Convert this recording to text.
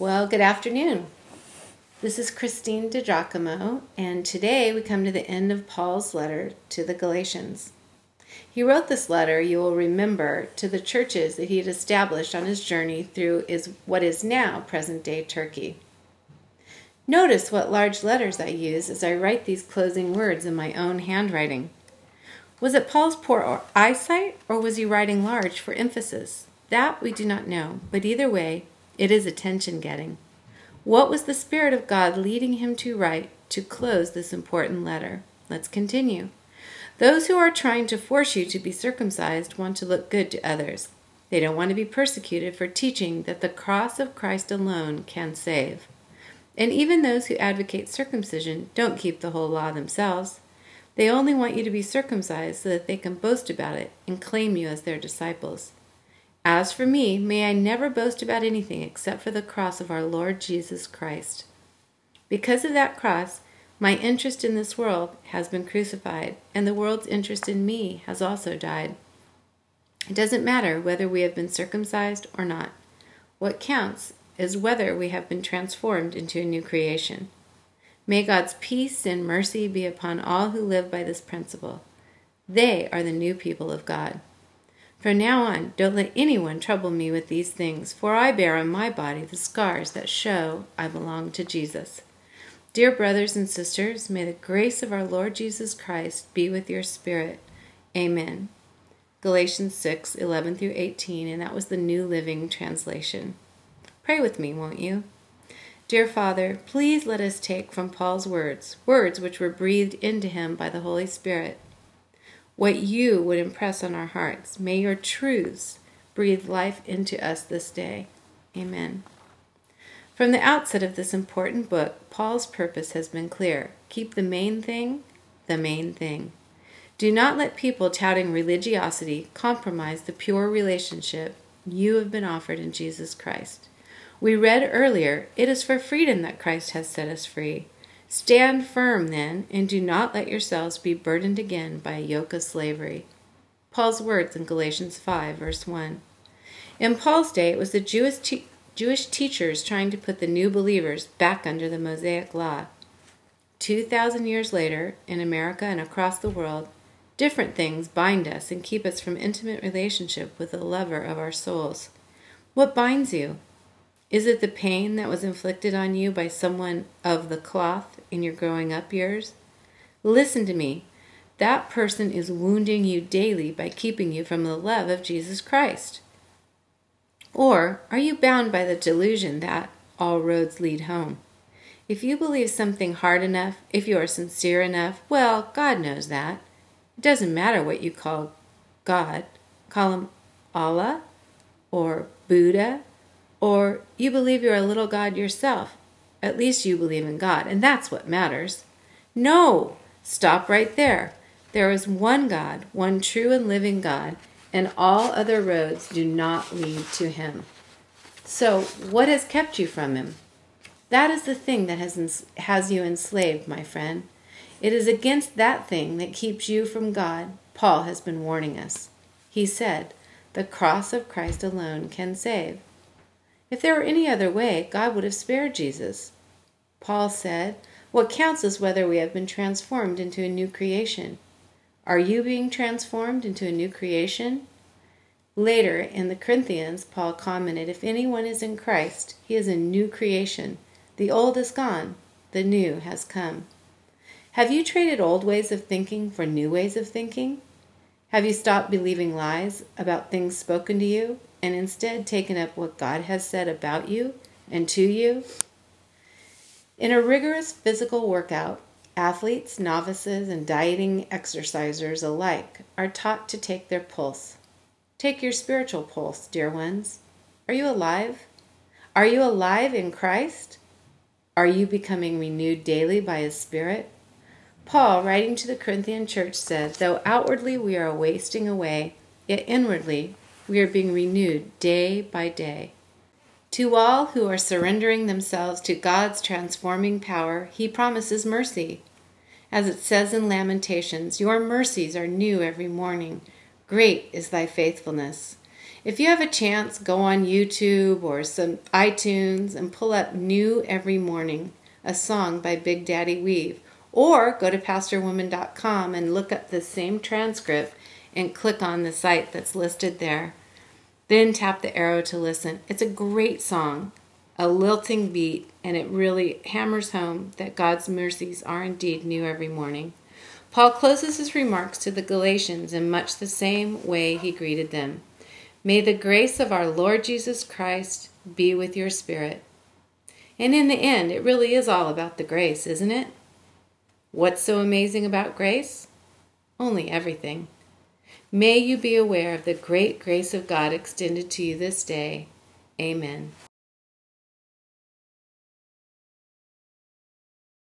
Well, good afternoon. This is Christine DiGiacomo, and today we come to the end of Paul's letter to the Galatians. He wrote this letter, you will remember, to the churches that he had established on his journey through is what is now present day Turkey. Notice what large letters I use as I write these closing words in my own handwriting. Was it Paul's poor eyesight, or was he writing large for emphasis? That we do not know, but either way, it is attention getting. What was the Spirit of God leading him to write to close this important letter? Let's continue. Those who are trying to force you to be circumcised want to look good to others. They don't want to be persecuted for teaching that the cross of Christ alone can save. And even those who advocate circumcision don't keep the whole law themselves. They only want you to be circumcised so that they can boast about it and claim you as their disciples. As for me, may I never boast about anything except for the cross of our Lord Jesus Christ. Because of that cross, my interest in this world has been crucified, and the world's interest in me has also died. It doesn't matter whether we have been circumcised or not. What counts is whether we have been transformed into a new creation. May God's peace and mercy be upon all who live by this principle. They are the new people of God. From now on, don't let anyone trouble me with these things, for I bear on my body the scars that show I belong to Jesus. Dear brothers and sisters, may the grace of our Lord Jesus Christ be with your spirit. Amen. Galatians 6 11 through 18, and that was the New Living Translation. Pray with me, won't you? Dear Father, please let us take from Paul's words, words which were breathed into him by the Holy Spirit, what you would impress on our hearts. May your truths breathe life into us this day. Amen. From the outset of this important book, Paul's purpose has been clear keep the main thing the main thing. Do not let people touting religiosity compromise the pure relationship you have been offered in Jesus Christ. We read earlier, it is for freedom that Christ has set us free. Stand firm then, and do not let yourselves be burdened again by a yoke of slavery. Paul's words in Galatians 5, verse 1. In Paul's day, it was the Jewish, te- Jewish teachers trying to put the new believers back under the Mosaic law. 2,000 years later, in America and across the world, different things bind us and keep us from intimate relationship with the lover of our souls. What binds you? Is it the pain that was inflicted on you by someone of the cloth in your growing up years? Listen to me. That person is wounding you daily by keeping you from the love of Jesus Christ. Or are you bound by the delusion that all roads lead home? If you believe something hard enough, if you are sincere enough, well, God knows that. It doesn't matter what you call God. Call him Allah or Buddha or you believe you're a little God yourself. At least you believe in God, and that's what matters. No! Stop right there. There is one God, one true and living God, and all other roads do not lead to Him. So, what has kept you from Him? That is the thing that has, has you enslaved, my friend. It is against that thing that keeps you from God Paul has been warning us. He said, The cross of Christ alone can save. If there were any other way, God would have spared Jesus. Paul said, What counts is whether we have been transformed into a new creation. Are you being transformed into a new creation? Later in the Corinthians, Paul commented, If anyone is in Christ, he is a new creation. The old is gone, the new has come. Have you traded old ways of thinking for new ways of thinking? Have you stopped believing lies about things spoken to you and instead taken up what God has said about you and to you? In a rigorous physical workout, athletes, novices, and dieting exercisers alike are taught to take their pulse. Take your spiritual pulse, dear ones. Are you alive? Are you alive in Christ? Are you becoming renewed daily by His Spirit? Paul, writing to the Corinthian church, said, Though outwardly we are wasting away, yet inwardly we are being renewed day by day. To all who are surrendering themselves to God's transforming power, He promises mercy. As it says in Lamentations, Your mercies are new every morning. Great is thy faithfulness. If you have a chance, go on YouTube or some iTunes and pull up New Every Morning, a song by Big Daddy Weave. Or go to pastorwoman.com and look up the same transcript and click on the site that's listed there. Then tap the arrow to listen. It's a great song, a lilting beat, and it really hammers home that God's mercies are indeed new every morning. Paul closes his remarks to the Galatians in much the same way he greeted them. May the grace of our Lord Jesus Christ be with your spirit. And in the end, it really is all about the grace, isn't it? What's so amazing about grace? Only everything. May you be aware of the great grace of God extended to you this day. Amen.